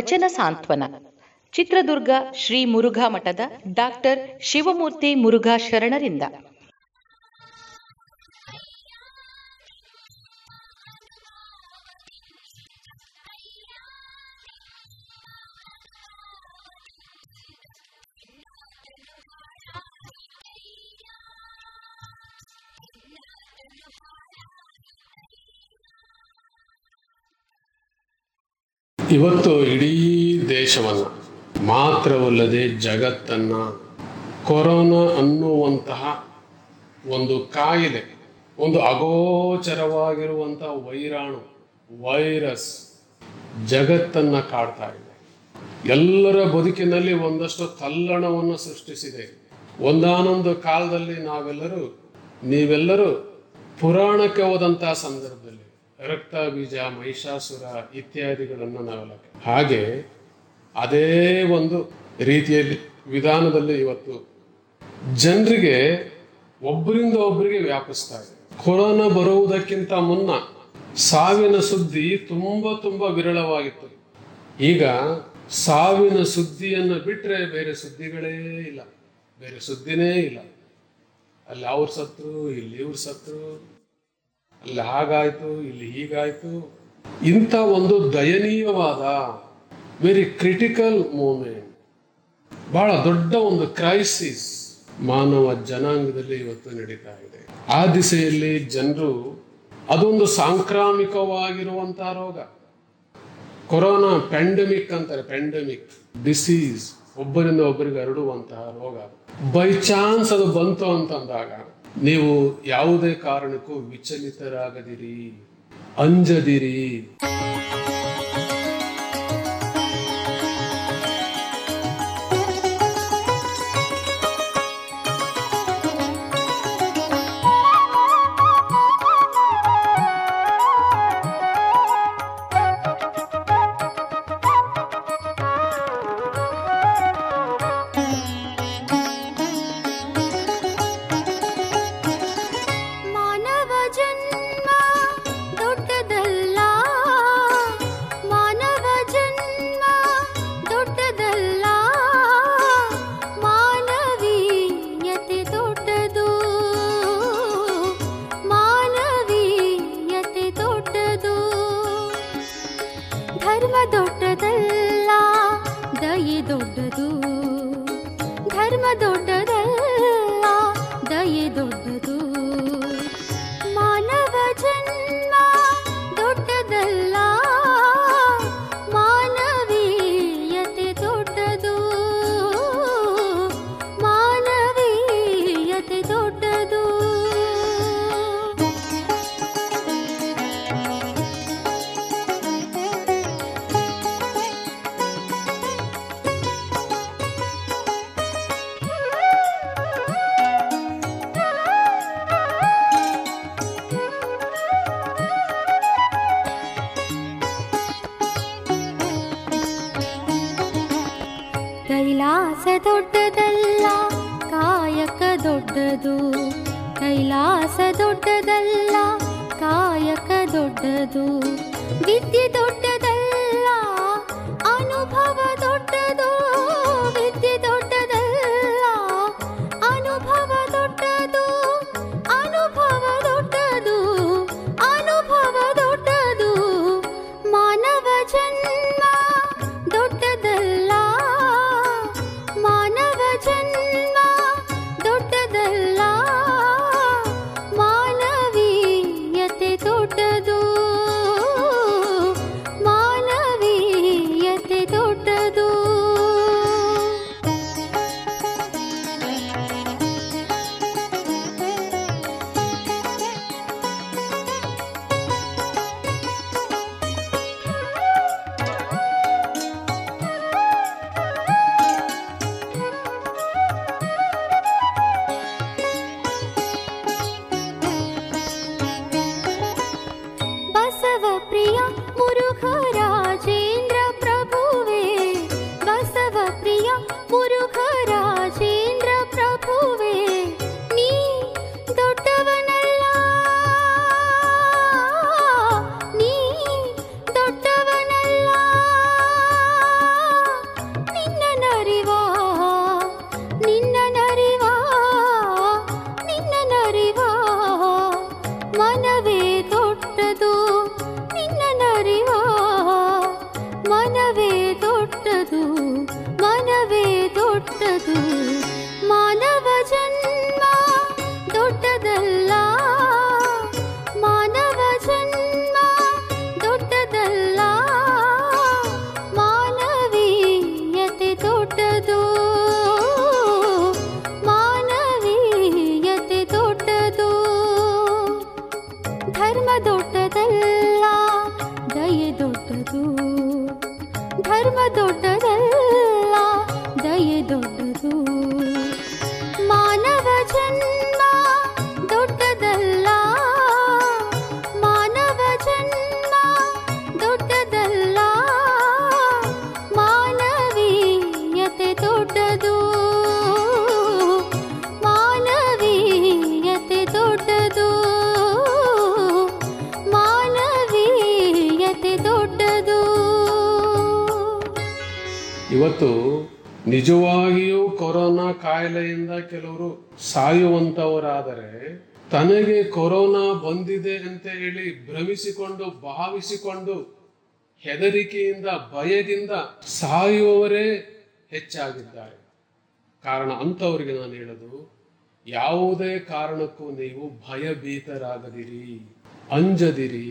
ವಚನ ಸಾಂತ್ವನ. ಚಿತ್ರದುರ್ಗ ಶ್ರೀ ಮುರುಘಾ ಮಠದ ಡಾಕ್ಟರ್ ಶಿವಮೂರ್ತಿ ಮುರುಘಾ ಶರಣರಿಂದ. ಇವತ್ತು ಇಡೀ ದೇಶವನ್ನು ಮಾತ್ರವಲ್ಲದೆ ಜಗತ್ತನ್ನು ಕೊರೋನಾ ಅನ್ನುವಂತಹ ಒಂದು ಕಾಯಿಲೆ, ಒಂದು ಅಗೋಚರವಾಗಿರುವಂತಹ ವೈರಾಣು, ವೈರಸ್ ಜಗತ್ತನ್ನು ಕಾಡ್ತಾ ಇದೆ. ಎಲ್ಲರ ಬದುಕಿನಲ್ಲಿ ಒಂದಷ್ಟು ತಲ್ಲಣವನ್ನು ಸೃಷ್ಟಿಸಿದೆ. ಒಂದಾನೊಂದು ಕಾಲದಲ್ಲಿ ನಾವೆಲ್ಲರೂ, ನೀವೆಲ್ಲರೂ ಪುರಾಣಕ್ಕೆ ಹೋದಂತಹ ಸಂದರ್ಭದಲ್ಲಿ ರಕ್ತ ಬೀಜ ಮಹಿಷಾಸುರ ಇತ್ಯಾದಿಗಳನ್ನು ನಾವೆಲ್ಲ ಹಾಗೆ ಅದೇ ಒಂದು ರೀತಿಯಲ್ಲಿ ವಿಧಾನದಲ್ಲಿ ಇವತ್ತು ಜನರಿಗೆ ಒಬ್ಬರಿಂದ ಒಬ್ಬರಿಗೆ ವ್ಯಾಪಿಸ್ತಾ ಇದೆ. ಕೊರೋನಾ ಬರುವುದಕ್ಕಿಂತ ಮುನ್ನ ಸಾವಿನ ಸುದ್ದಿ ತುಂಬಾ ತುಂಬಾ ವಿರಳವಾಗಿತ್ತು. ಈಗ ಸಾವಿನ ಸುದ್ದಿಯನ್ನು ಬಿಟ್ರೆ ಬೇರೆ ಸುದ್ದಿಗಳೇ ಇಲ್ಲ. ಬೇರೆ ಸುದ್ದಿನೇ ಇಲ್ಲ. ಅಲ್ಲಿ ಅವ್ರ ಸತ್ರು, ಇಲ್ಲಿ ಇವ್ರ ಸತ್ರು. ಅಲ್ಲಿ ಹಾಗಾಯ್ತು, ಇಲ್ಲಿ ಹೀಗಾಯ್ತು. ಇಂಥ ಒಂದು ದಯನೀಯವಾದ ವೆರಿ ಕ್ರಿಟಿಕಲ್ ಮೂಮೆಂಟ್ ಬಹಳ ದೊಡ್ಡ ಒಂದು ಕ್ರೈಸಿಸ್ ಮಾನವ ಜನಾಂಗದಲ್ಲಿ ಇವತ್ತು ನಡೀತಾ ಇದೆ. ಆ ದಿಸೆಯಲ್ಲಿ ಜನರು ಅದೊಂದು ಸಾಂಕ್ರಾಮಿಕವಾಗಿರುವಂತಹ ರೋಗ. ಕೊರೋನಾ ಪ್ಯಾಂಡಮಿಕ್ ಅಂತಾರೆ ಪ್ಯಾಂಡಮಿಕ್ ಡಿಸೀಸ್ ಒಬ್ಬರಿಂದ ಒಬ್ಬರಿಗೆ ಹರಡುವಂತಹ ರೋಗ. ಬೈ ಚಾನ್ಸ್ ಅದು ಬಂತು ಅಂತಂದಾಗ ನೀವು ಯಾವುದೇ ಕಾರಣಕ್ಕೂ ವಿಚಲಿತರಾಗದಿರಿ ಅಂಜದಿರಿ. ಭ್ರಮಿಸಿಕೊಂಡು ಭಾವಿಸಿಕೊಂಡು, ಹೆದರಿಕೆಯಿಂದ, ಭಯದಿಂದ ಸಾಯುವವರೇ ಹೆಚ್ಚಾಗಿದ್ದಾರೆ. ಕಾರಣ ಅಂಥವರಿಗೆ ನಾನು ಹೇಳೋದು, ಯಾವುದೇ ಕಾರಣಕ್ಕೂ ನೀವು ಭಯಭೀತರಾಗದಿರಿ, ಅಂಜದಿರಿ,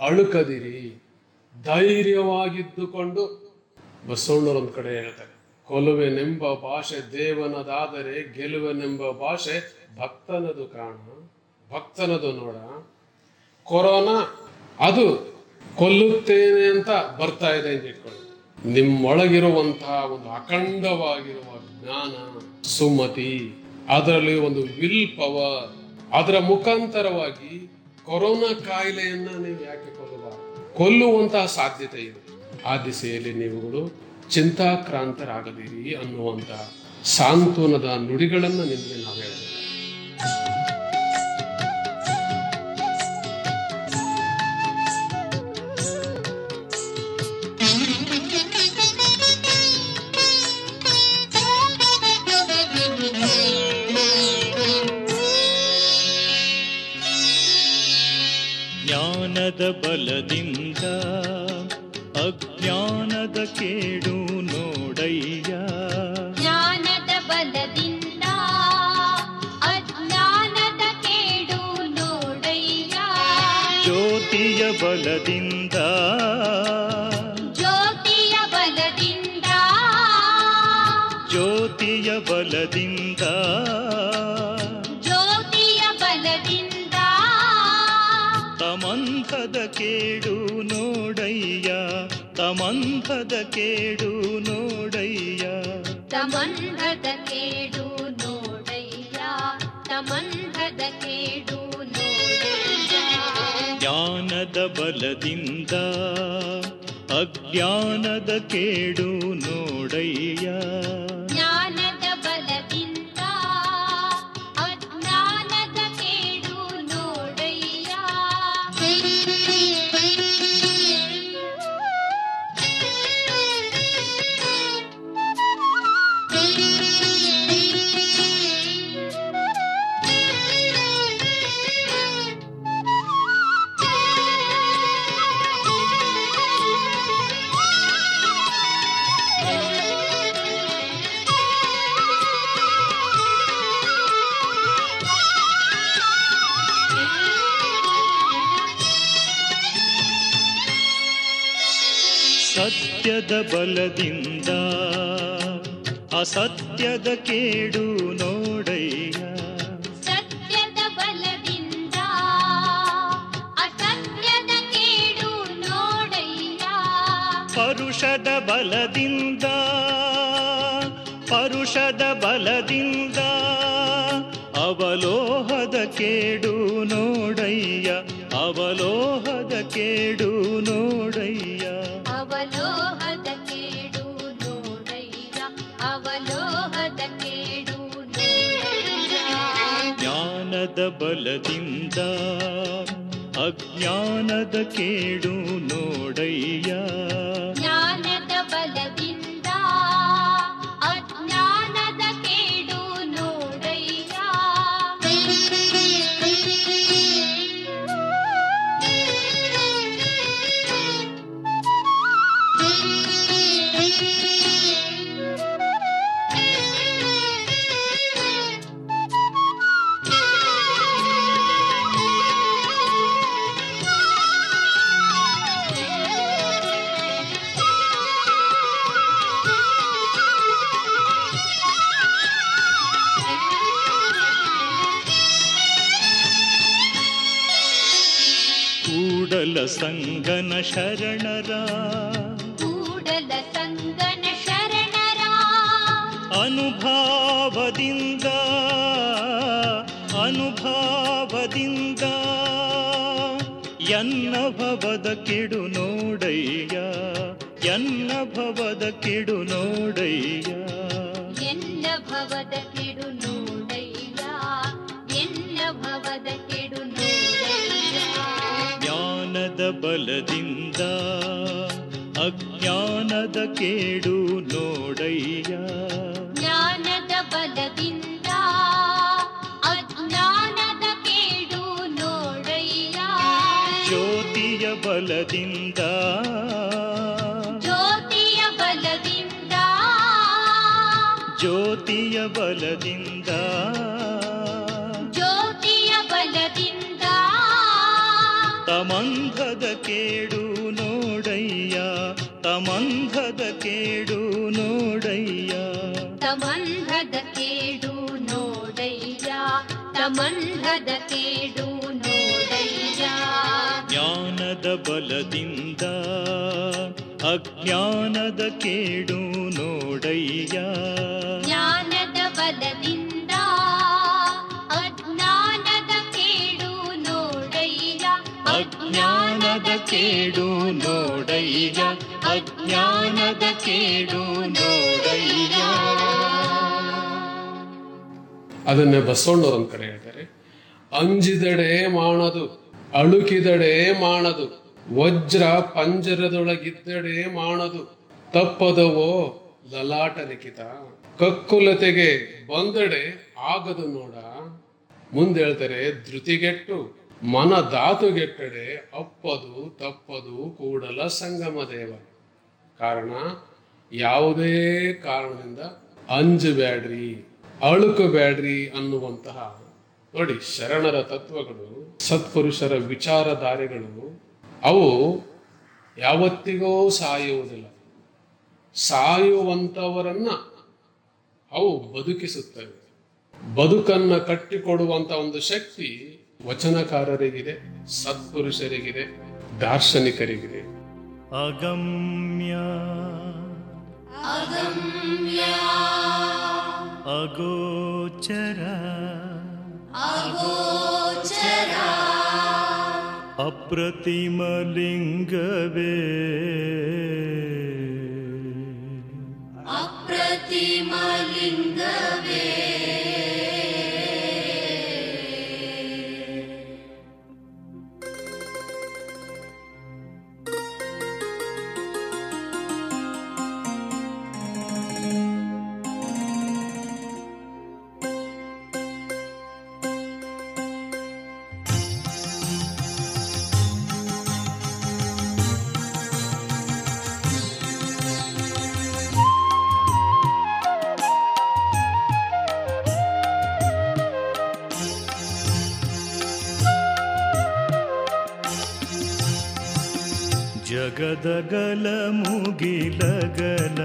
ಅಳುಕದಿರಿ, ಧೈರ್ಯವಾಗಿದ್ದುಕೊಂಡು. ಬಸವಣ್ಣವ್ರು ಒಂದ್ ಕಡೆ ಹೇಳ್ತಾರೆ, ಕೊಲುವೆನೆಂಬ ಭಾಷೆ ದೇವನದಾದರೆ ಗೆಲುವೆನೆಂಬ ಭಾಷೆ ಭಕ್ತನದು ಕಾಣ ಭಕ್ತನದು ನೋಡ ಕೊರೋನಾ, ಅದು ಕೊಲ್ಲುತ್ತೇನೆ ಅಂತ ಬರ್ತಾ ಇದೆ ಅಂತ ಇಟ್ಕೊಳ್ಳಿ. ನಿಮ್ಮೊಳಗಿರುವಂತಹ ಒಂದು ಅಖಂಡವಾಗಿರುವ ಜ್ಞಾನ, ಸುಮತಿ, ಅದರಲ್ಲಿ ಒಂದು ವಿಲ್ ಪವರ್, ಅದರ ಮುಖಾಂತರವಾಗಿ ಕೊರೋನಾ ಕಾಯಿಲೆಯನ್ನ ನೀವು ಯಾಕೆ ಕೊಲ್ಲಬಾರದು? ಕೊಲ್ಲುವಂತಹ ಸಾಧ್ಯತೆ ಇದೆ. ಆ ದಿಸೆಯಲ್ಲಿ ನೀವುಗಳು ಚಿಂತಾಕ್ರಾಂತರಾಗದಿರಿ ಅನ್ನುವಂತಹ ಸಾಂತ್ವನದ ನುಡಿಗಳನ್ನು ನಿಮಗೆ ನಾವು ಹೇಳಬೇಕು. ಜ್ಞಾನದ ಬಲದಿಂದ ಅಜ್ಞಾನದ ಕೇಡು ನೋಡಯ್ಯ. ಜ್ಞಾನದ ಬಲದಿಂದ ಅಜ್ಞಾನದ ಕೇಡು ನೋಡಯ್ಯ. ಜ್ಯೋತಿಯ ಬಲದಿಂದ ಜ್ಯೋತಿಯ ಬಲದಿಂದ ಜ್ಯೋತಿಯ ಬಲದಿಂದ ಕೇಡು ನೋಡಯ್ಯ ತಮಂಧದ ಕೇಡು ನೋಡಯ್ಯ. ತಮಂಧದ ಕೇಡು ನೋಡಯ್ಯ ತಮಂಧದ ಕೇಡು ನೋಡಯ್ಯ. ಜ್ಞಾನದ ಬಲದಿಂದ ಅಜ್ಞಾನದ ಕೇಡು ನೋಡಯ್ಯ. ಸತ್ಯದ ಬಲದಿಂದ ಅಸತ್ಯದ ಕೇಡು ನೋಡಯ್ಯ. ಸತ್ಯದ ಬಲದಿಂದ ಅಸತ್ಯದ ಕೇಡು ನೋಡಯ್ಯ. ಪರುಷದ ಬಲದಿಂದ ಪರುಷದ ಬಲದಿಂದ ಅವಲೋಹದ ಕೇಡು ನೋಡಯ್ಯ ಅವಲೋಹದ ಕೇಡು ನೋಡಯ್ಯ. ಜ್ಞಾನದ ಬಲದಿಂದ ಅಜ್ಞಾನದ ಕೇಡು ನೋಡಯ್ಯ. ಸಂಗನ ಶರಣರ. ಕೂಡಲ ಸಂಗನ ಶರಣರ. ಅನುಭಾವದಿಂದ ಅನುಭಾವದಿಂದ ಎನ್ನ ಭವದ ಕಿಡು ನೋಡಯ್ಯ ಎನ್ನ ಭವದ ಕಿಡು ನೋಡಯ್ಯ. ಬಲದಿಂದ ಅಜ್ಞಾನದ ಕೇಡು ನೋಡಯ್ಯ. ಜ್ಞಾನದ ಬಲದಿಂದ ಅಜ್ಞಾನದ ಕೇಡು ನೋಡಯ್ಯ. ಜ್ಯೋತಿಯ ಬಲದಿಂದ ಜ್ಯೋತಿಯ ಬಲದಿಂದ ಜ್ಯೋತಿಯ ಬಲದಿಂದ ತಮಂಧದ ಕೇಡು ನೋಡಯ್ಯ ತಮಂಧದ ಕೇಡು ನೋಡಯ್ಯ. ತಮಂಧದ ಕೇಡು ನೋಡಯ್ಯ ತಮಂಧದ ಕೇಡು ನೋಡಯ್ಯ. ಜ್ಞಾನದ ಬಲದಿಂದ ಅಜ್ಞಾನದ ಕೇಡು ನೋಡಯ್ಯ. ಜ್ಞಾನದ ಬಲದಿಂದ ಕೇಡು ನೋಡಯ್ಯ, ಅಜ್ಞಾನದ ಕೇಡು ನೋಡಯ್ಯ. ಅದನ್ನೇ ಬಸವಣ್ಣವ್ರ ಒಂದ್ ಕಡೆ ಹೇಳ್ತಾರೆ. ಅಂಜಿದಡೆ ಮಾಡದು ಅಳುಕಿದಡೆ ಮಾಡದು ವಜ್ರ ಪಂಜರದೊಳಗಿದ್ದಡೆ ಮಾಡದು ತಪ್ಪದವೋ ಲಲಾಟ ಲಿಖಿತ, ಕಕ್ಕುಲತೆಗೆ ಬಂದಡೆ ಆಗದು ನೋಡ. ಮುಂದೆ ಹೇಳ್ತಾರೆ ಧೃತಿಗೆಟ್ಟು ಮನ ಧಾತುಗೆಟ್ಟಡೆ ಅಪ್ಪದು ತಪ್ಪದು ಕೂಡಲ ಸಂಗಮ ದೇವ. ಕಾರಣ, ಯಾವುದೇ ಕಾರಣದಿಂದ ಅಂಜಬೇಡ್ರಿ ಅಳುಕಬೇಡ್ರಿ ಅನ್ನುವಂತಹ ನೋಡಿ ಶರಣರ ತತ್ವಗಳು, ಸತ್ಪುರುಷರ ವಿಚಾರಧಾರೆಗಳು, ಅವು ಯಾವತ್ತಿಗೂ ಸಾಯುವುದಿಲ್ಲ. ಸಾಯುವಂತವರನ್ನ ಅವು ಬದುಕಿಸುತ್ತವೆ. ಬದುಕನ್ನ ಕಟ್ಟಿಕೊಡುವಂತ ಒಂದು ಶಕ್ತಿ ವಚನಕಾರರಿಗಿದೆ ಸತ್ಪುರುಷರಿಗಿದೆ ದಾರ್ಶನಿಕರಿಗಿದೆ. ಅಗಮ್ಯ. ಅಗೋಚರ. ಅಪ್ರತಿಮಲಿಂಗವೇ. ಜಗದಗಲ ಜಗದಗಲ ಮುಗಿಲಗಲ.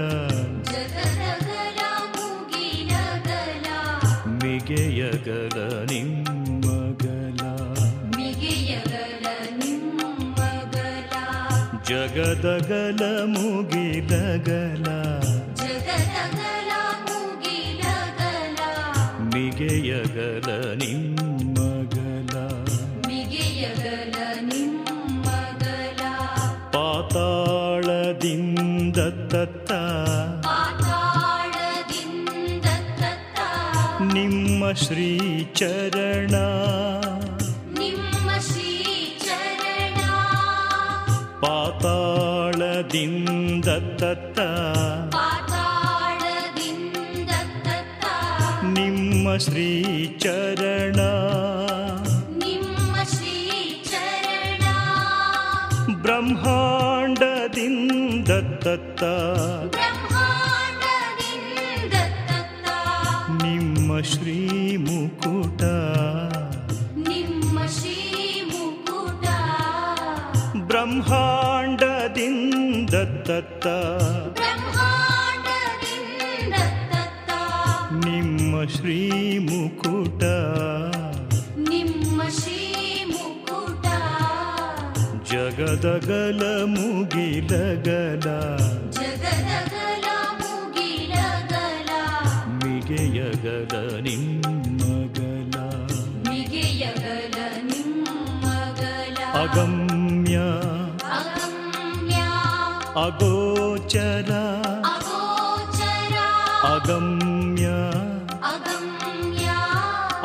ಮಿಗೆಯಗಲ ನಿಮ್ಮಗಲ. ಜಗದಗಲ ಮುಗಿಲಗಲ. ಮಿಗೆಯಗಲ ನಿಮ್ಮಗಲ ಶ್ರೀಚರಣ. ನಿಮ್ಮ ಶ್ರೀ ಚರಣ ಪಾತಾಳದಿಂದ ತತ್ತ. ಪಾತಾಳದಿಂದ ತತ್ತ. ನಿಮ್ಮ ಶ್ರೀಚರಣ. ನಿಮ್ಮ ಶ್ರೀ ಚರಣ ಬ್ರಹ್ಮಾಂಡದಿಂದ ತತ್ತ. ಬ್ರಹ್ಮಾಂಡದಿಂದ ತತ್ತ ನಿಮ್ಮ ಶ್ರೀ ನಿಮ್ಮ ಶ್ರೀಮುಕುಟ ನಿಮ್ಮ ಶ್ರೀ ಮುಕುಟ. ಜಗದಗಲ ಮುಗಿಲಗಲ ಜಗದಗಲ ಮುಗಿಲಗಲ ಮಿಗೆಯಗಲ ನಿಮ್ಮಗಲ. ಮಿಗೆಯಗಲ ನಿಮ್ಮಗಲ. ಅಗಮ್ಯ अगोचरा। अगम्य।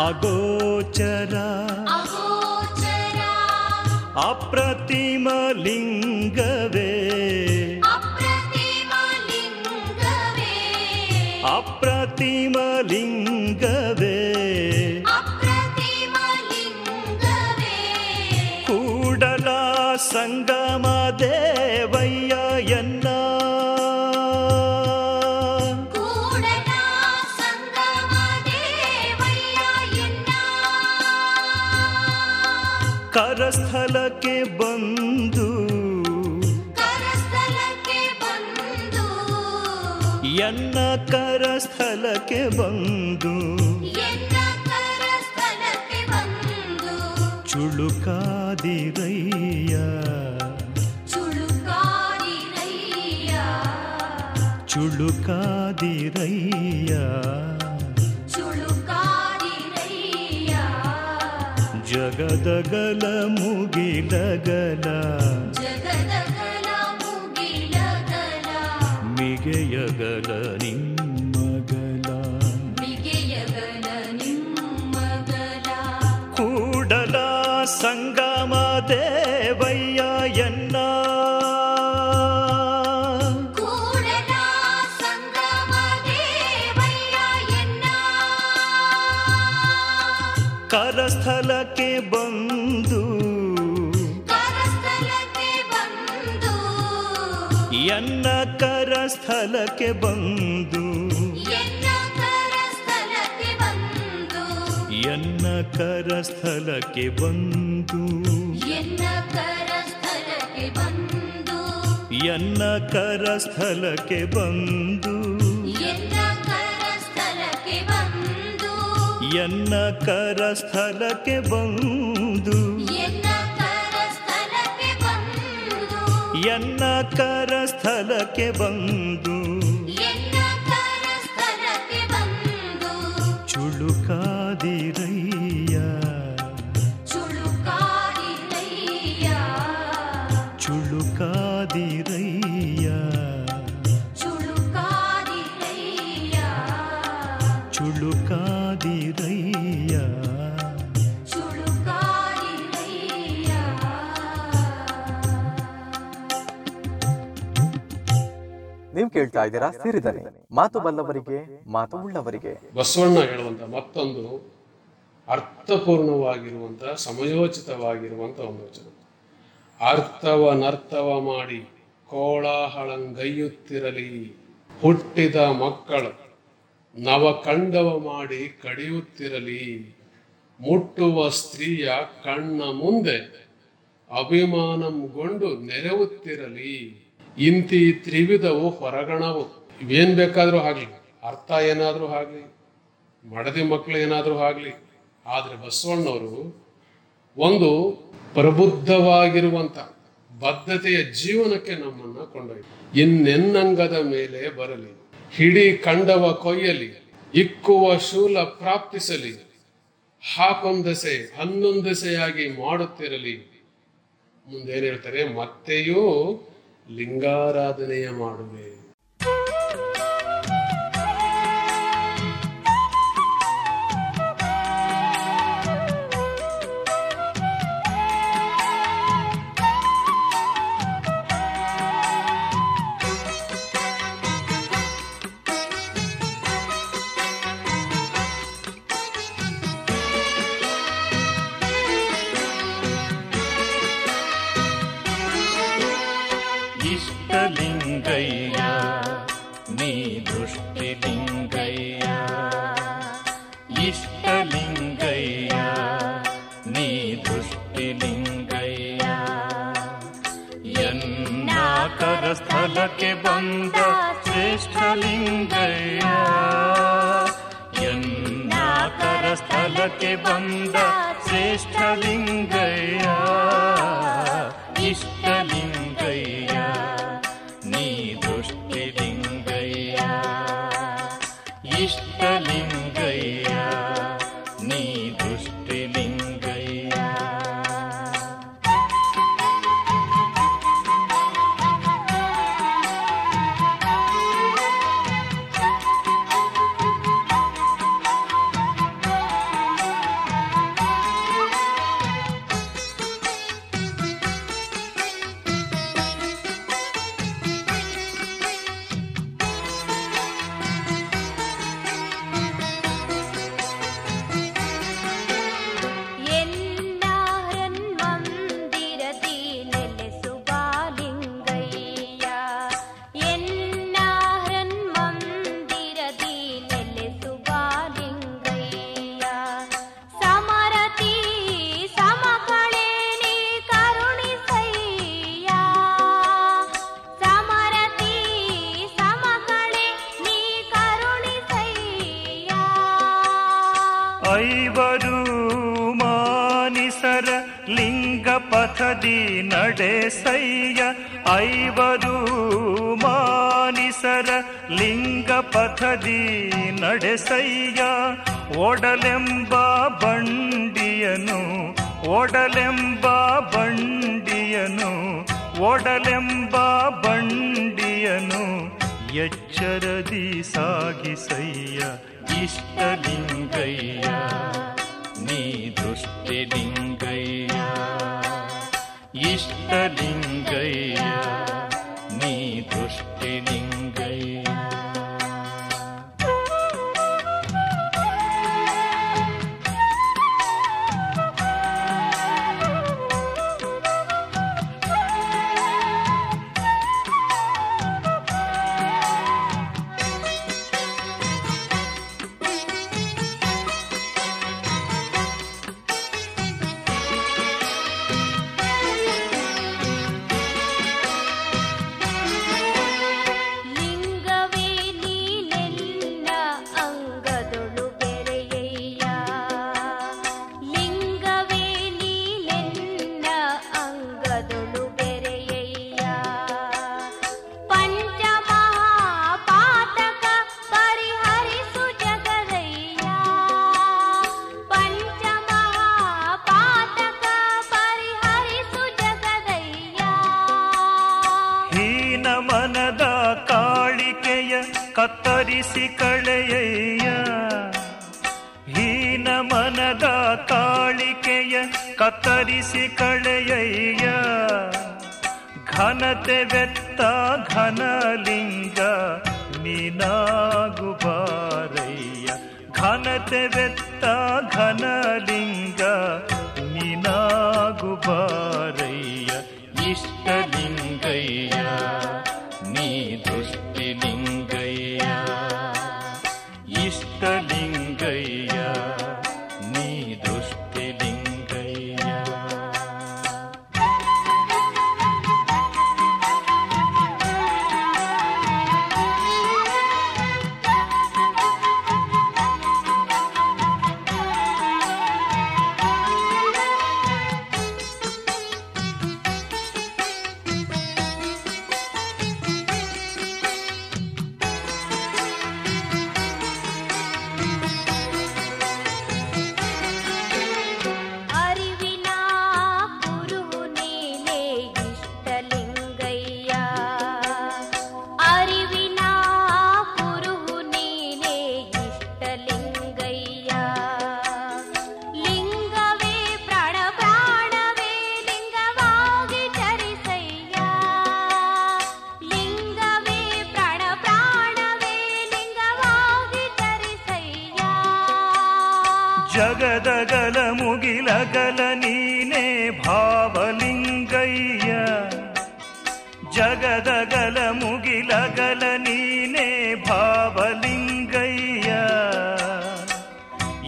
अगोचरा। अप्रतिमलिङ्ग। ಕರಸ್ಥಲಕ್ಕೆ ಬಂದು ಎನ್ನ ಕರಸ್ಥಲಕ್ಕೆ ಬಂದು ಚುಳುಕಾದಿರಯ್ಯ ಚುಳುಕಾದಿರಯ್ಯ ಜಗದಗಲ ಮುಗಿಲಗಲ ಜಗದಗಲ ಮುಗಿಲಗಲ ಮಿಗೆಯಗಲ ನಿಮ್ಮಗಲ ಸ್ಥಳಕ್ಕೆ ಬಂದು ಎನ್ನ ಕರ ಸ್ಥಳಕ್ಕೆ ಬಂದು ಎನ್ನ ಕರ ಸ್ಥಳಕ್ಕೆ ಬಂದು ಎನ್ನ ಕರ ಸ್ಥಳಕ್ಕೆ ಬಂದು ಶ್ರೀಯನ್ನ ಕರಸ್ಥಲಕ್ಕೆ ಬಂದು ಕೇಳ್ತಾ ಇದ್ದೀರಾ? ಸಿರಿದನೆ ಮಾತು ಬಲ್ಲವರಿಗೆ, ಮಾತು ಉಳ್ಳವರಿಗೆ. ಬಸವಣ್ಣ ಹೇಳುವಂತ ಮತ್ತೊಂದು ಅರ್ಥಪೂರ್ಣವಾಗಿರುವಂತ, ಸಮಯೋಚಿತವಾಗಿರುವಂತ ಒಂದು ವಚನ. ಅರ್ಥವನರ್ಥವ ಮಾಡಿ ಕೋಳಾಹಳಂಗೈಯುತ್ತಿರಲಿ ಹುಟ್ಟಿದ ಮಕ್ಕಳು ನವಕಂಡವ ಮಾಡಿ ಕಡಿಯುತ್ತಿರಲಿ. ಮುಟ್ಟುವ ಸ್ತ್ರೀಯ ಕಣ್ಣ ಮುಂದೆ ಅಭಿಮಾನಂಗೊಂಡು ನೆರವುತ್ತಿರಲಿ ಇಂತಿ ತ್ರಿವಿಧವು ಹೊರಗಣವು. ಇವೇನ್ ಬೇಕಾದ್ರೂ ಆಗ್ಲಿ, ಅರ್ಥ ಏನಾದ್ರೂ ಆಗ್ಲಿ, ಮಡದಿ ಮಕ್ಕಳು ಏನಾದ್ರೂ ಆಗ್ಲಿ, ಆದ್ರೆ ಬಸವಣ್ಣವರು ಒಂದು ಪ್ರಬುದ್ಧವಾಗಿರುವಂತ ಬದ್ಧತೆಯ ಜೀವನಕ್ಕೆ ನಮ್ಮನ್ನ ಕೊಂಡೊಯ್ತು ಇನ್ನೆನ್ನಂಗದ ಮೇಲೆ ಬರಲಿ, ಹಿಡಿ ಕಂಡವ ಕೊಯ್ಯಲಿ, ಇಕ್ಕುವ ಶೂಲ ಪ್ರಾಪ್ತಿಸಲಿ ಹಾಕೊಂದಸೆ ಹನ್ನೊಂದಸೆಯಾಗಿ ಮಾಡುತ್ತಿರಲಿ. ಮುಂದೇನ್ ಹೇಳ್ತಾರೆ ಮತ್ತೆಯೂ ಲಿಂಗಾರಾಧನೆಯ ಮಾಡುವೆ के बन्द श्रेष्ठलिङ्गया यन्नातरस्थलके बन्द श्रेष्ठलिङ्गया ಸೈಯ ಐವರು ಮಾನಿಸರ ಲಿಂಗ ಪಥದಿ ನಡೆಸಯ್ಯ. ಒಡಲೆಂಬ ಬಂಡಿಯನು ಒಡಲೆಂಬ ಬಂಡಿಯನು ಒಡಲೆಂಬ ಬಂಡಿಯನು. ಎಚ್ಚರದಿ ಸಾಗಿಸಯ್ಯ, ಇಷ್ಟಲಿಂಗಯ್ಯ, ನೀ ದೃಷ್ಟಿಲಿಂಗ அஷ்டலிங்கை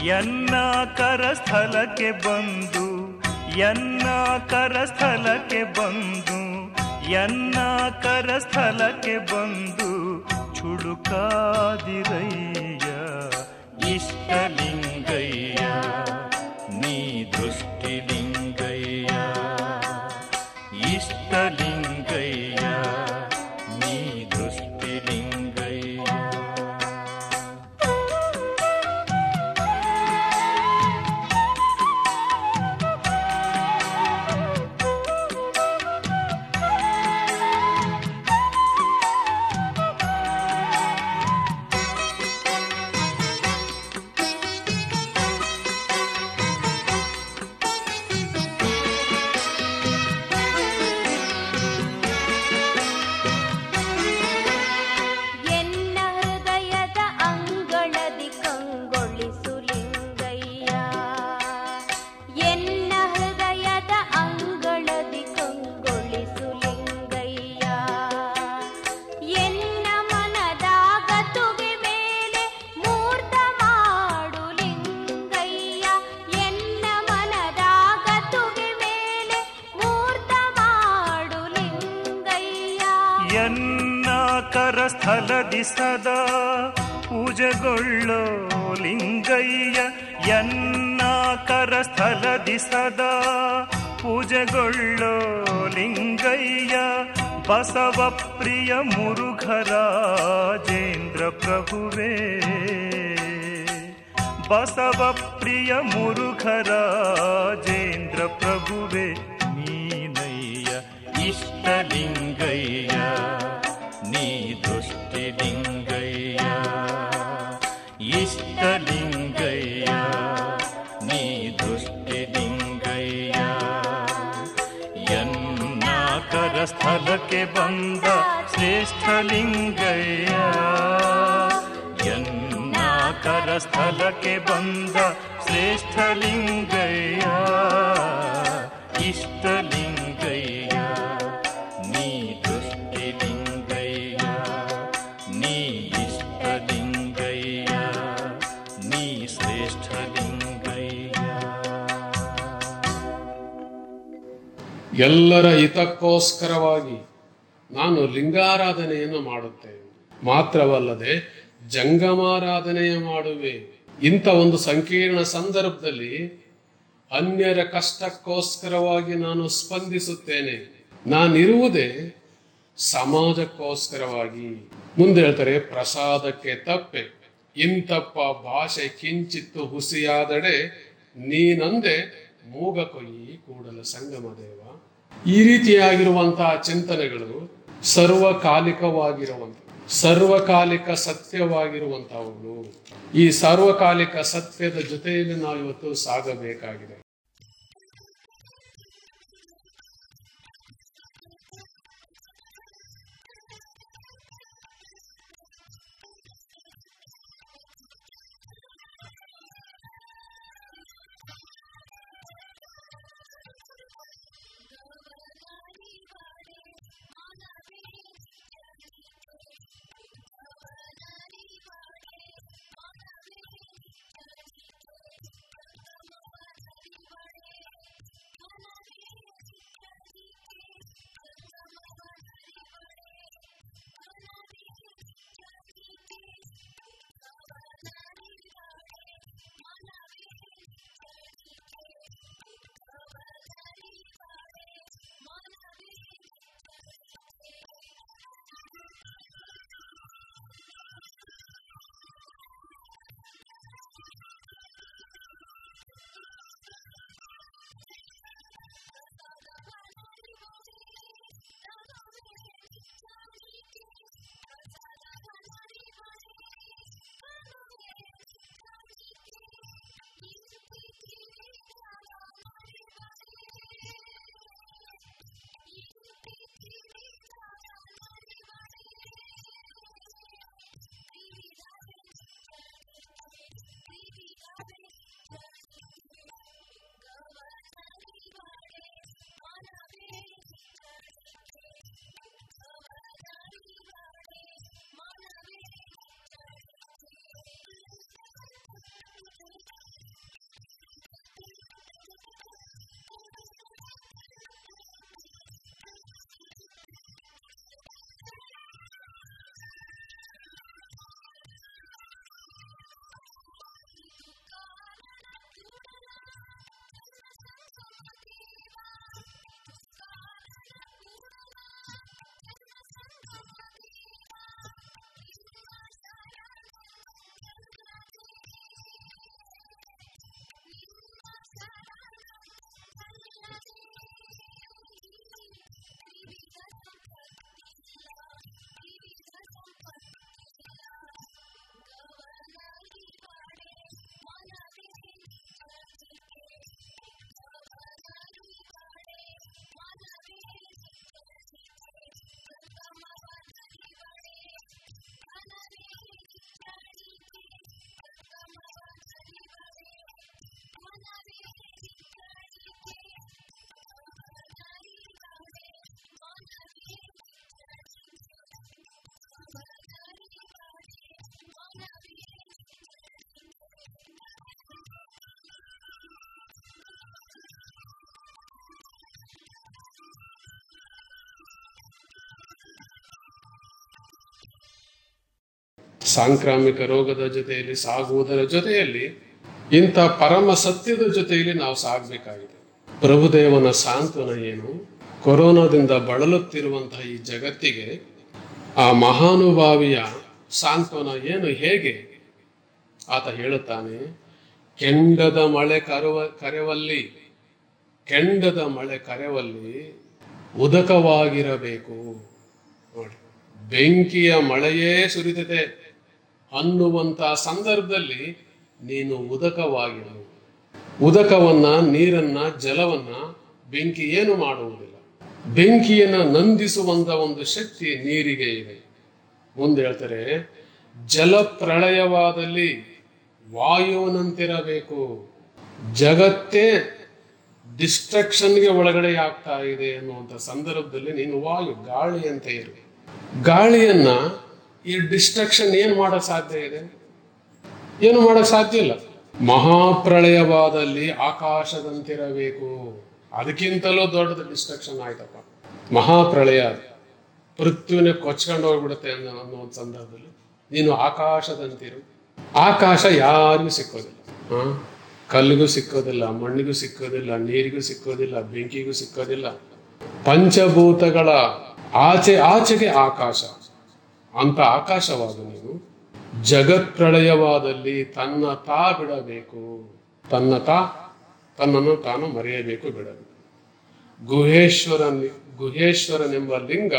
ಎನ್ನ ಕರಸ್ಥಲಕ್ಕೆ ಬಂದು ಎನ್ನ ಕರಸ್ಥಲಕ್ಕೆ ಬಂದು ಎನ್ನ ಕರಸ್ಥಲಕ್ಕೆ ಬಂದು ಚುಡುಕಾದಿರಯ್ಯ ಇಷ್ಟಲಿಂಗಯ್ಯ ನೀ ದೃಷ್ಟಿಲಿಂಗ. ಕರಸ್ಥಲದಿ ಸದಾ ಪೂಜೆಗೊಳ್ಳೋ ಲಿಂಗಯ್ಯ ಎನ್ನ ಕರಸ್ಥಲದಿ ಸದಾ ಪೂಜೆಗೊಳ್ಳೋ ಲಿಂಗಯ್ಯ ಬಸವ ಪ್ರಿಯ ಮುರುಘರಾಜೇಂದ್ರ ಪ್ರಭುವೇ. ಬಸವ ಪ್ರಿಯ ಮುರುಘರಾಜೇಂದ್ರ ಪ್ರಭುವೇ. ನೀನಯ್ಯ ಇಷ್ಟಲಿಂಗಯ್ಯ ಕರಸ್ಥಲಕ್ಕೆ ಬಂದ ಶ್ರೇಷ್ಠಲಿಂಗಯ್ಯ. ಎನ್ನಾಕರ ಸ್ಥಳಕ್ಕೆ ಬಂದ ಶ್ರೇಷ್ಠಲಿಂಗಯ್ಯ. ಎಲ್ಲರ ಹಿತಕ್ಕೋಸ್ಕರವಾಗಿ ನಾನು ಲಿಂಗಾರಾಧನೆಯನ್ನು ಮಾಡುತ್ತೇನೆ. ಮಾತ್ರವಲ್ಲದೆ ಜಂಗಮಾರಾಧನೆಯ ಮಾಡುವೆ. ಇಂಥ ಒಂದು ಸಂಕೀರ್ಣ ಸಂದರ್ಭದಲ್ಲಿ ಅನ್ಯರ ಕಷ್ಟಕ್ಕೋಸ್ಕರವಾಗಿ ನಾನು ಸ್ಪಂದಿಸುತ್ತೇನೆ. ನಾನಿರುವುದೇ ಸಮಾಜಕ್ಕೋಸ್ಕರವಾಗಿ. ಮುಂದೆ ಹೇಳ್ತಾರೆ, ಪ್ರಸಾದಕ್ಕೆ ತಪ್ಪೆ. ಇಂತಪ್ಪ ಭಾಷೆ ಕಿಂಚಿತ್ತು ಹುಸಿಯಾದಡೆ, ನೀನಂದೆ ಮೂಗ ಕೊಯ್ಯಿ ಕೂಡಲ ಸಂಗಮ ದೇವ ಈ ರೀತಿಯಾಗಿರುವಂತಹ ಚಿಂತನೆಗಳು ಸರ್ವಕಾಲಿಕವಾಗಿರುವಂತ ಸರ್ವಕಾಲಿಕ ಸತ್ಯವಾಗಿರುವಂತಹವುಗಳು ಈ ಸಾರ್ವಕಾಲಿಕ ಸತ್ಯದ ಜೊತೆಯಲ್ಲಿ ನಾವು ಇವತ್ತು ಸಾಗಬೇಕಾಗಿದೆ. ಸಾಂಕ್ರಾಮಿಕ ರೋಗದ ಜೊತೆಯಲ್ಲಿ, ಸಾಗುವುದರ ಜೊತೆಯಲ್ಲಿ, ಇಂಥ ಪರಮ ಸತ್ಯದ ಜೊತೆಯಲ್ಲಿ ನಾವು ಸಾಗಬೇಕಾಗಿದೆ. ಪ್ರಭುದೇವನ ಸಾಂತ್ವನ ಏನು? ಕೊರೋನಾದಿಂದ ಬಳಲುತ್ತಿರುವಂತಹ ಈ ಜಗತ್ತಿಗೆ ಆ ಮಹಾನುಭಾವಿಯ ಸಾಂತ್ವನ ಏನು, ಹೇಗೆ? ಆತ ಹೇಳುತ್ತಾನೆ, ಕೆಂಡದ ಮಳೆ ಕರುವ, ಕರೆವಲ್ಲಿ, ಕೆಂಡದ ಮಳೆ ಕರೆವಲ್ಲಿ ಉದಕವಾಗಿರಬೇಕು. ನೋಡಿ, ಬೆಂಕಿಯ ಮಳೆಯೇ ಸುರಿದಿದೆ ಅನ್ನುವಂತ ಸಂದರ್ಭದಲ್ಲಿ ನೀನು ಉದಕವಾಗಿರು ಉದಕವನ್ನ, ನೀರನ್ನ, ಜಲವನ್ನ ಬೆಂಕಿ ಏನು ಮಾಡುವುದಿಲ್ಲ. ಬೆಂಕಿಯನ್ನ ನಂದಿಸುವಂತ ಒಂದು ಶಕ್ತಿ ನೀರಿಗೆ ಇದೆ. ಮುಂದೆ ಹೇಳ್ತಾರೆ ಜಲ ಪ್ರಳಯವಾದಲ್ಲಿ ವಾಯುವನಂತಿರಬೇಕು. ಜಗತ್ತೇ ಡಿಸ್ಟ್ರಕ್ಷನ್ಗೆ ಒಳಗಡೆ ಆಗ್ತಾ ಇದೆ ಅನ್ನುವಂಥ ಸಂದರ್ಭದಲ್ಲಿ ನೀನು ವಾಯು, ಗಾಳಿಯಂತೆ ಇರು. ಗಾಳಿಯನ್ನ ಈ ಡಿಸ್ಟ್ರಕ್ಷನ್ ಏನು ಮಾಡೋ ಸಾಧ್ಯ ಇದೆ? ಏನು ಮಾಡೋ ಸಾಧ್ಯ ಇಲ್ಲ. ಮಹಾಪ್ರಳಯವಾದಲ್ಲಿ ಆಕಾಶದಂತಿರಬೇಕು. ಅದಕ್ಕಿಂತಲೂ ದೊಡ್ಡದು ಡಿಸ್ಟ್ರಕ್ಷನ್ ಆಯ್ತಪ್ಪ. ಮಹಾಪ್ರಳಯ ಪೃಥ್ವಿನ ಕೊಚ್ಕೊಂಡು ಹೋಗ್ಬಿಡುತ್ತೆ ಅನ್ನೋ ಅನ್ನೋ ಒಂದು ಸಂದರ್ಭದಲ್ಲಿ. ನೀನು ಆಕಾಶದಂತಿರು. ಆಕಾಶ ಯಾರಿಗೂ ಸಿಕ್ಕೋದಿಲ್ಲ. ಹಾ ಕಲ್ಲಿಗೂ ಸಿಕ್ಕೋದಿಲ್ಲ, ಮಣ್ಣಿಗೂ ಸಿಕ್ಕೋದಿಲ್ಲ, ನೀರಿಗೂ ಸಿಕ್ಕೋದಿಲ್ಲ, ಬೆಂಕಿಗೂ ಸಿಕ್ಕೋದಿಲ್ಲ. ಪಂಚಭೂತಗಳ ಆಚೆ ಆಚೆಗೆ ಆಕಾಶ. ಅಂತ ಆಕಾಶವಾದ ನೀನು. ಜಗತ್ಪ್ರಳಯವಾದಲ್ಲಿ ತನ್ನ ತಾ ಬಿಡಬೇಕು. ತನ್ನ ತಾ, ತನ್ನನ್ನು ತಾನು ಮರೆಯಬೇಕು ಬಿಡಬೇಕು ಗುಹೇಶ್ವರ ಗುಹೇಶ್ವರನೆಂಬ ಲಿಂಗ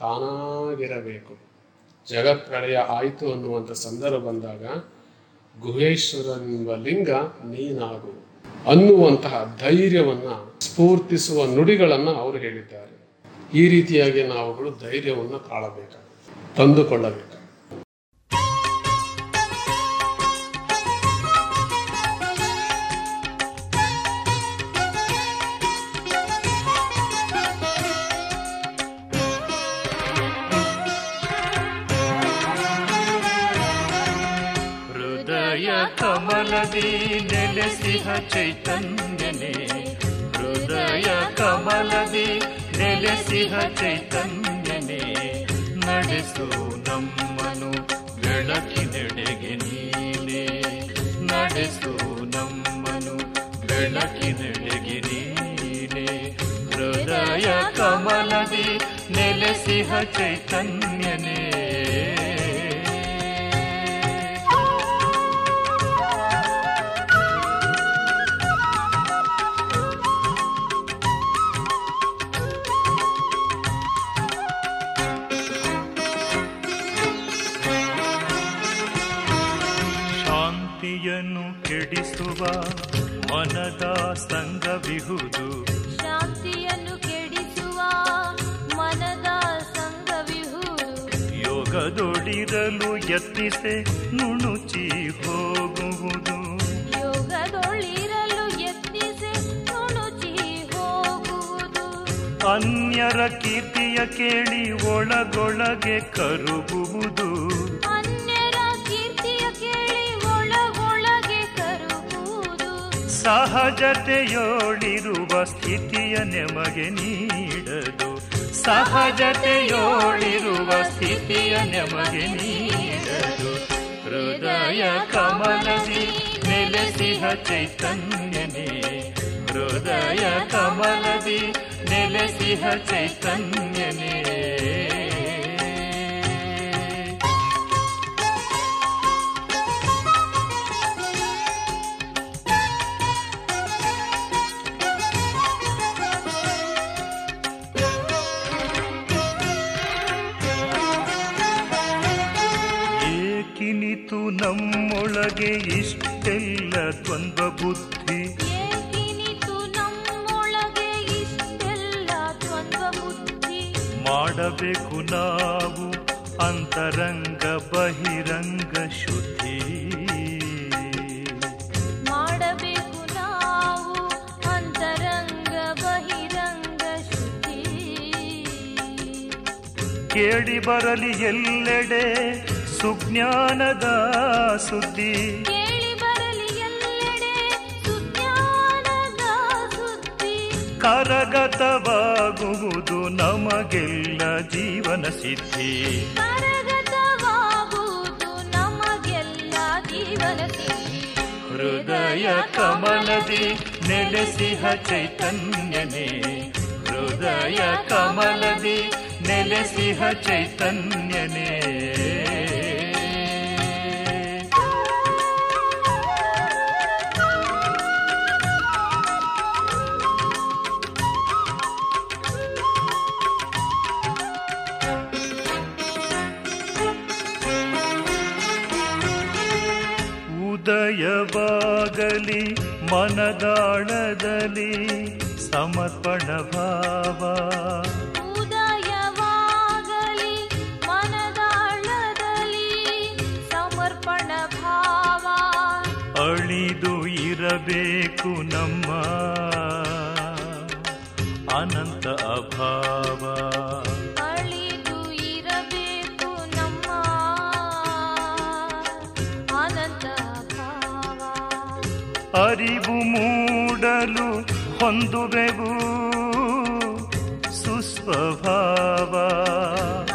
ತಾನಾಗಿರಬೇಕು. ಜಗತ್ಪ್ರಳಯ ಆಯಿತು ಅನ್ನುವಂಥ ಸಂದರ್ಭ ಬಂದಾಗ ಗುಹೇಶ್ವರನೆಂಬ ಲಿಂಗ ನೀನಾಗು ಅನ್ನುವಂತಹ ಧೈರ್ಯವನ್ನ ಸ್ಫೂರ್ತಿಸುವ ನುಡಿಗಳನ್ನ ಅವರು ಹೇಳಿದ್ದಾರೆ. ಈ ರೀತಿಯಾಗಿ ನಾವುಗಳು ಧೈರ್ಯವನ್ನು ತಾಳಬೇಕಾಗುತ್ತೆ ತಂದುಕೊಳ್ಳಬೇಕು ಹೃದಯ ಕಮಲದಿ ನೆಲೆಸಿಹ ಚೈತನ್ಯನೇ. ಹೃದಯ ಕಮಲದಿ ನೆಲೆಸಿಹ ಚೈತನ್ಯನೇ ನಡೆಸು ನಮ್ಮನು ಬೆಳಕಿನೆಡೆಗೆ ನೀನೆ. ನಡೆಸು ನಮ್ಮನು ಬೆಳಕಿನೆಡೆಗೆ ನೀನೆ. ಹೃದಯ ಕಮಲದಿ ನೆಲೆಸಿಹ ಚೈತನ್ಯನೇ. ಶಾಂತಿಯನ್ನು ಕೆಡಿಸುವ ಮನದ ಸಂಗವಿಹುದು. ಶಾಂತಿಯನ್ನು ಕೆಡಿಸುವ ಮನದ ಸಂಘವಿಹುದು ಯೋಗದೊಡಿರಲು ಯತ್ನಿಸೆ ನುಣುಚಿ ಹೋಗುವುದು. ಯೋಗದೊಳಿರಲು ಯತ್ನಿಸೆ ನುಣುಚಿ ಹೋಗುವುದು. ಅನ್ಯರ ಕೀರ್ತಿಯ ಕೇಳಿ ಒಳಗೊಳಗೆ ಕರುಗುವುದು. ಸಹಜತೆಯೋಳಿರುವ ಸ್ಥಿತಿಯ ನೆಮಗೆ ನೀಡದು. ಸಹಜತೆಯೋಳಿರುವ ಸ್ಥಿತಿಯ ನೆಮಗೆ ನೀಡದು. ಹೃದಯ ಕಮಲದಿ ನೆಲೆಸಿಹ ಚೈತನ್ಯನೇ. ಹೃದಯ ಕಮಲದಿ ನೆಲೆಸಿಹ ಚೈತನ್ಯನೇ. ನಮ್ಮೊಳಗೆ ಇಷ್ಟೆಲ್ಲ ದ್ವಂದ್ವ ಬುದ್ಧಿ? ನಮ್ಮೊಳಗೆ ಇಷ್ಟೆಲ್ಲ ದ್ವಂದ್ವ ಬುದ್ಧಿ? ಮಾಡಬೇಕು ನಾವು ಅಂತರಂಗ ಬಹಿರಂಗ ಶುದ್ಧಿ. ಮಾಡಬೇಕು ನಾವು ಅಂತರಂಗ ಬಹಿರಂಗ ಶುದ್ಧಿ? ಕೇಳಿ ಬರಲಿ ಎಲ್ಲೆಡೆ ಸುಜ್ಞಾನದ ಸುದ್ದಿ. ಕರಗತವಾಗುವುದು ನಮಗೆಲ್ಲ ಜೀವನ ಸಿದ್ಧಿ. ನಮಗೆಲ್ಲ ಜೀವನ ಹೃದಯ ಕಮಲದಿ ನೆಲೆಸಿಹ ಚೈತನ್ಯನೇ. ಹೃದಯ ಕಮಲದಿ ನೆಲೆಸಿಹ ಚೈತನ್ಯನೇ. ಮನದಾಳದಲ್ಲಿ ಸಮರ್ಪಣ ಭಾವ. ಉದಯವಾಗಲಿ ಮನದಾಳದಲ್ಲಿ ಸಮರ್ಪಣ ಭಾವ. ಅಳಿದು ಇರಬೇಕು ನಮ್ಮ ಅನಂತ ಅಭಾವ. ಅರಿವು ಮೂಡಲು ಹೊಂದುವೆವು. ಸುಸ್ವಭಾವ.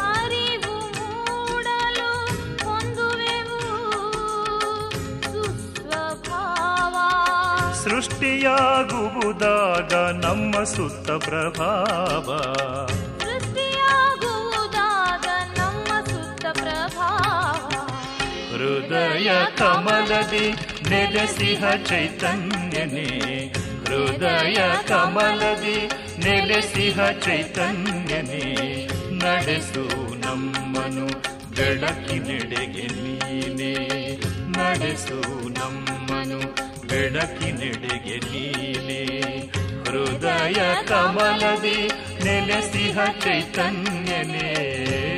ಅರಿವು ಮೂಡಲು ಹೊಂದುವೆವು. ಸುಸ್ವಭಾವ. ಸೃಷ್ಟಿಯಾಗುವುದಾಗ ನಮ್ಮ ಸುತ್ತ ಪ್ರಭಾವ. ಸೃಷ್ಟಿಯಾಗುವುದಾಗ ನಮ್ಮ ಸುತ್ತ ಪ್ರಭಾವ. ಹೃದಯ ಕಮಲದಿ ನೆಲೆಸಿಹ ಚೈತನ್ಯನೇ, ಹೃದಯ ಕಮಲದಿ ನೆಲೆಸಿಹ ಚೈತನ್ಯನೇ, ನಡೆಸು ನಮ್ಮನು ಬೆಳಕಿನೆಡೆಗೆ ನೀನೇ, ನಡೆಸು ನಮ್ಮನು ಬೆಳಕಿನೆಡೆಗೆ ನೀನೇ, ಹೃದಯ ಕಮಲದಿ ನೆಲೆಸಿಹ ಚೈತನ್ಯನೇ.